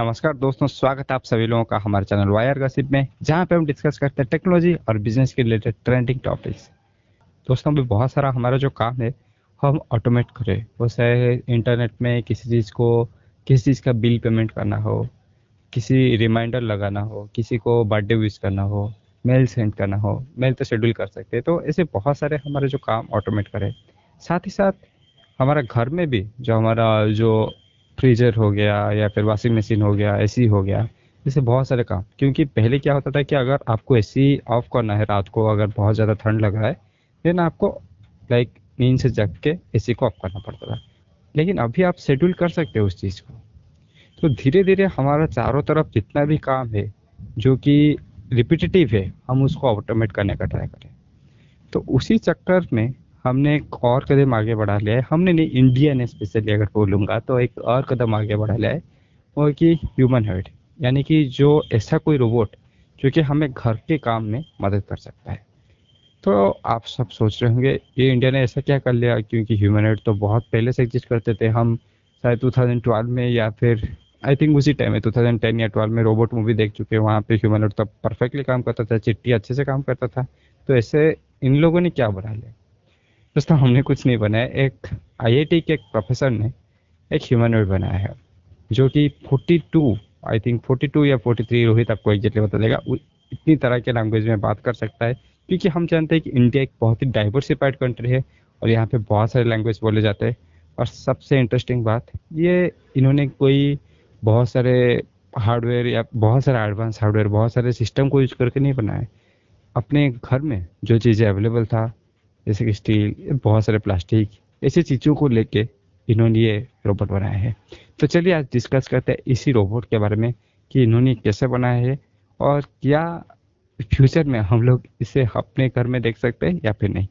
नमस्कार दोस्तों, स्वागत है आप सभी लोगों का हमारे चैनल वायर गसिप में, जहाँ पे हम डिस्कस करते हैं टेक्नोलॉजी और बिज़नेस के रिलेटेड ट्रेंडिंग टॉपिक्स दोस्तों, अभी बहुत सारा हमारा जो काम है, हम ऑटोमेट करें। चाहे इंटरनेट में किसी चीज़ को, किसी चीज़ का बिल पेमेंट करना हो, किसी रिमाइंडर लगाना हो, किसी को बर्थडे विश करना हो मेल सेंड करना हो मेल तो शेड्यूल कर सकते हैं। तो ऐसे बहुत सारे हमारे जो काम ऑटोमेट करें। साथ ही साथ, हमारा घर में भी जो हमारा जो फ्रीजर हो गया या फिर वॉशिंग मशीन हो गया, एसी हो गया जैसे बहुत सारे काम। क्योंकि पहले क्या होता था कि अगर आपको एसी ऑफ़ करना है रात को, अगर बहुत ज़्यादा ठंड लग रहा है देन आपको लाइक नींद से जग के एसी को ऑफ़ करना पड़ता था। लेकिन अभी आप शेड्यूल कर सकते हो उस चीज़ को। तो धीरे धीरे हमारा चारों तरफ़ जितना भी काम है, जो कि रिपीटेटिव है, हम उसको ऑटोमेट करने का ट्राई करें। तो उसी चक्कर में हमने एक और कदम आगे बढ़ा लिया है। हमने नहीं इंडिया ने स्पेशली अगर बोलूँगा तो एक और कदम आगे बढ़ा लिया है, वो कि ह्यूमन हेड यानी कि जो ऐसा कोई रोबोट जो कि हमें घर के काम में मदद कर सकता है। तो आप सब सोच रहे होंगे, ये इंडिया ने ऐसा क्या कर लिया? क्योंकि ह्यूमन हेड तो बहुत पहले से एग्जिस्ट करते थे हम, शायद 2012 में या फिर आई थिंक उसी टाइम में 2010 या 12 में रोबोट मूवी देख चुके हैं, वहाँ पे ह्यूमन हेड तो परफेक्टली काम करता था, चिट्टी अच्छे से काम करता था। तो ऐसे इन लोगों ने क्या बना लिया? दोस्तों, हमने कुछ नहीं बनाया। एक आईआईटी के एक प्रोफेसर ने एक ह्यूमनॉइड बनाया है, जो कि 42 आई थिंक 42 या 43 रोहित आपको एग्जैक्टली बता देगा। इतनी तरह के लैंग्वेज में बात कर सकता है, क्योंकि हम जानते हैं कि इंडिया एक बहुत ही डाइवर्सिफाइड कंट्री है और यहाँ पे बहुत सारे लैंग्वेज बोले जाते हैं। और सबसे इंटरेस्टिंग बात, ये इन्होंने कोई बहुत सारे हार्डवेयर या बहुत सारे एडवांस हार्डवेयर बहुत सारे सिस्टम को यूज़ करके नहीं बनाए अपने घर में जो चीज़ें अवेलेबल था जैसे कि स्टील, बहुत सारे प्लास्टिक, ऐसी चीज़ों को लेके इन्होंने ये रोबोट बनाया है। तो चलिए आज डिस्कस करते हैं इसी रोबोट के बारे में कि इन्होंने कैसे बनाया है और क्या फ्यूचर में हम लोग इसे अपने घर में देख सकते हैं या फिर नहीं।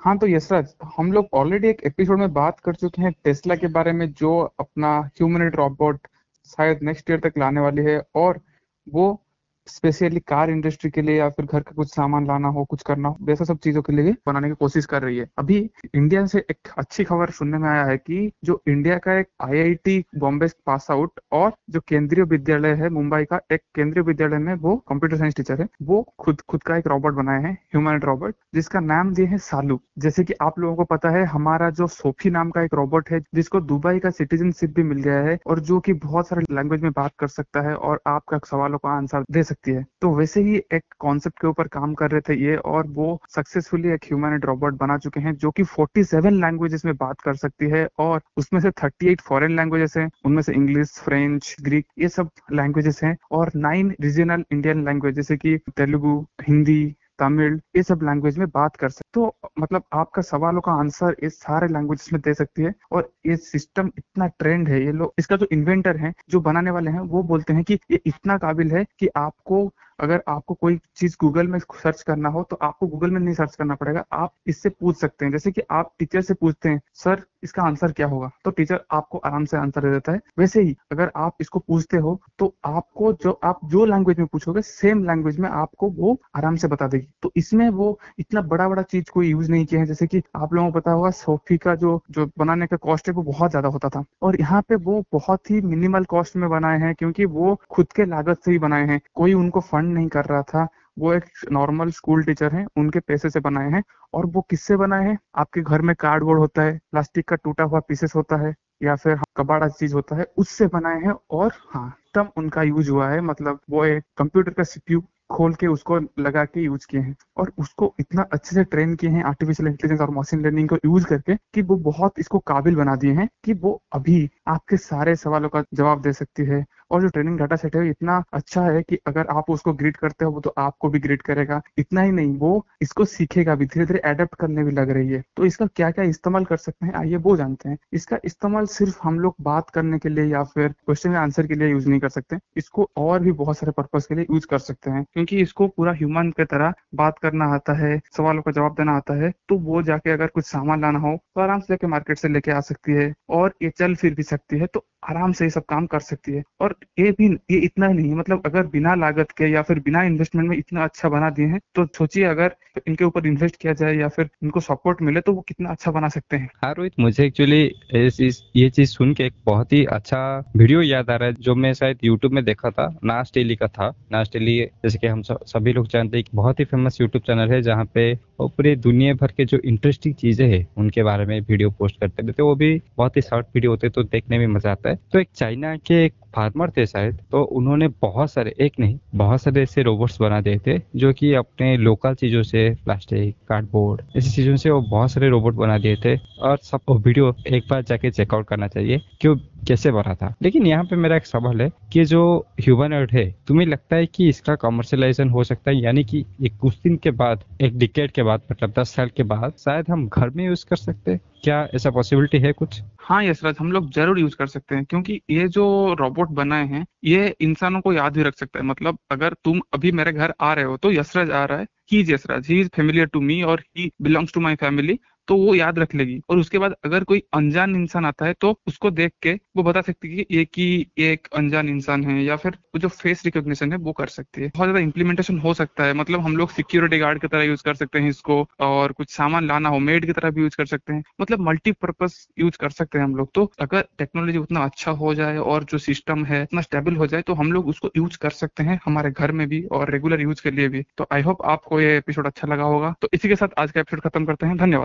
हाँ तो यशराज हम लोग ऑलरेडी एक एपिसोड में बात कर चुके हैं टेस्ला के बारे में, जो अपना ह्यूमनेट रोबोट शायद नेक्स्ट ईयर तक लाने वाली है और वो स्पेशली कार इंडस्ट्री के लिए या फिर घर का कुछ सामान लाना हो, कुछ करना हो, वैसा सब चीज़ों के लिए बनाने की कोशिश कर रही है। अभी इंडिया से एक अच्छी खबर सुनने में आया है कि जो इंडिया का एक आईआईटी बॉम्बे पास आउट और जो केंद्रीय विद्यालय है मुंबई का, एक केंद्रीय विद्यालय में वो कंप्यूटर साइंस टीचर है। वो खुद खुद का एक रॉबोट बनाए हैं ह्यूमन रॉबोट जिसका नाम दिए है सालू जैसे कि आप लोगों को पता है, हमारा जो सोफी नाम का एक रॉबोट है, जिसको दुबई का सिटीजनशिप भी मिल गया है और जो की बहुत सारे लैंग्वेज में बात कर सकता है और आपका सवालों का आंसर दे सकती है। तो वैसे ही एक कॉन्सेप्ट के ऊपर काम कर रहे थे ये और वो सक्सेसफुली एक ह्यूमन रोबोट बना चुके हैं जो कि 47 लैंग्वेजेस में बात कर सकती है और उसमें से 38 फॉरेन लैंग्वेजेस हैं, उनमें से इंग्लिश फ्रेंच ग्रीक ये सब लैंग्वेजेस हैं और नाइन रीजनल इंडियन लैंग्वेज जैसे कि तेलुगु, हिंदी तमिल, ये सब लैंग्वेज में बात कर सकते तो मतलब आपका सवालों का आंसर इस सारे लैंग्वेज में दे सकती है और ये सिस्टम इतना ट्रेंड है, ये लोग, इसका जो इन्वेंटर है, जो बनाने वाले हैं, वो बोलते हैं कि ये इतना काबिल है कि आपको अगर आपको कोई चीज़ गूगल में सर्च करना हो तो आपको गूगल में नहीं सर्च करना पड़ेगा। आप इससे पूछ सकते हैं। जैसे कि आप टीचर से पूछते हैं सर इसका आंसर क्या होगा? तो टीचर आपको आराम से आंसर दे देता है। वैसे ही अगर आप इसको पूछते हो तो आपको जो, आप जो लैंग्वेज में पूछोगे सेम लैंग्वेज में आपको वो आराम से बता देगी। तो इसमें वो इतना बड़ा बड़ा चीज़ को यूज़ नहीं किया है। जैसे कि आप लोगों को पता होगा सोफी का जो जो बनाने का कॉस्ट है, वो बहुत ज़्यादा होता था। और यहाँ पे वो बहुत ही मिनिमल कॉस्ट में बनाए हैं, क्योंकि वो खुद के लागत से ही बनाए हैं। कोई उनको फंड नहीं कर रहा था। वो एक नॉर्मल स्कूल टीचर हैं, उनके पैसे से बनाए हैं। और वो किससे बनाए हैं? आपके घर में कार्डबोर्ड होता है प्लास्टिक का टूटा हुआ पीसेस होता है, या फिर कबाड़ा चीज़ होता है, उससे बनाए हैं। और हाँ तब उनका यूज़ हुआ है मतलब वो एक कंप्यूटर का सीपीयू खोल के उसको लगा के यूज़ किए हैं। और उसको इतना अच्छे से ट्रेन किए हैं आर्टिफिशियल इंटेलिजेंस और मशीन लर्निंग को यूज़ करके, कि वो बहुत इसको काबिल बना दिए हैं, कि वो अभी आपके सारे सवालों का जवाब दे सकती है। और जो ट्रेनिंग डाटा सेट है इतना अच्छा है कि अगर आप उसको ग्रीड करते हो, वो तो आपको भी ग्रीड करेगा। इतना ही नहीं, वो इसको सीखेगा भी धीरे धीरे एडेप्ट करने भी लग रही है। तो इसका क्या क्या इस्तेमाल कर सकते हैं, आइए वो जानते हैं। इसका इस्तेमाल सिर्फ़ हम लोग बात करने के लिए या फिर क्वेश्चन आंसर के लिए यूज़ नहीं कर सकते। इसको और भी बहुत सारे पर्पज के लिए यूज़ कर सकते हैं, क्योंकि इसको पूरा ह्यूमन की तरह बात करना आता है, सवालों का जवाब देना आता है। तो वो जाके अगर कुछ सामान लाना हो तो आराम से लेके मार्केट से लेके आ सकती है और ये चल फिर भी सकती है। तो आराम से ये सब काम कर सकती है। और ये भी, ये इतना ही नहीं मतलब अगर बिना लागत के या फिर बिना इन्वेस्टमेंट में इतना अच्छा बना दिए हैं तो सोचिए अगर इनके ऊपर इन्वेस्ट किया जाए या फिर इनको सपोर्ट मिले तो वो कितना अच्छा बना सकते हैं। हाँ रोहित मुझे एक्चुअली ये चीज़ सुन के एक बहुत ही अच्छा वीडियो याद आ रहा है, जो मैं शायद यूट्यूब में देखा था नाश टेली का था। नाश टेली जैसे कि हम सभी लोग जानते हैं बहुत ही फ़ेमस यूट्यूब चैनल है, जहाँ पे पूरे दुनिया भर के जो इंटरेस्टिंग चीज़ें हैं, उनके बारे में वीडियो पोस्ट करते रहते वो भी बहुत ही शॉर्ट वीडियो होते तो देखने में मज़ा आता है। तो एक चाइना के एक फार्मर थे शायद तो उन्होंने बहुत सारे, एक नहीं, बहुत सारे ऐसे रोबोट्स बना दिए थे, जो कि अपने लोकल चीज़ों से प्लास्टिक कार्डबोर्ड ऐसी चीज़ों से वो बहुत सारे रोबोट बना दिए थे। और सब वीडियो एक बार जाके चेकआउट करना चाहिए, क्यों कैसे बना था? लेकिन यहाँ पे मेरा एक सवाल है कि जो ह्यूमन है, तुम्हें लगता है कि इसका कमर्शलाइजेशन हो सकता है? यानी कि एक कुछ दिन के बाद, एक डिकेट के बाद मतलब दस साल के बाद, शायद हम घर में यूज़ कर सकते हैं? क्या ऐसा पॉसिबिलिटी है कुछ? हाँ यशराज हम लोग ज़रूर यूज़ कर सकते हैं, क्योंकि ये जो रोबोट बनाए हैं, ये इंसानों को याद भी रख सकता है। मतलब अगर तुम अभी मेरे घर आ रहे हो तो यशराज आ रहा है। He is Yashraj he is familiar to me और he belongs to my family तो वो याद रख लेगी। और उसके बाद अगर कोई अनजान इंसान आता है तो उसको देख के वो बता सकती है कि ये की एक अनजान इंसान है या फिर जो फेस रिकॉग्निशन है, वो कर सकती है। बहुत ज़्यादा इंप्लीमेंटेशन हो सकता है। मतलब हम लोग सिक्योरिटी गार्ड की तरह यूज़ कर सकते हैं इसको और कुछ सामान लाना हो मेड की तरह भी यूज़ कर सकते हैं। मतलब मल्टीपर्पज यूज़ कर सकते हैं हम लोग। तो अगर टेक्नोलॉजी उतना अच्छा हो जाए और जो सिस्टम है उतना स्टेबल हो जाए तो हम लोग उसको यूज़ कर सकते हैं हमारे घर में भी और रेगुलर यूज़ के लिए भी। तो आई होप आपको ये एपिसोड अच्छा लगा होगा। तो इसी के साथ आज का एपिसोड खत्म करते हैं। धन्यवाद।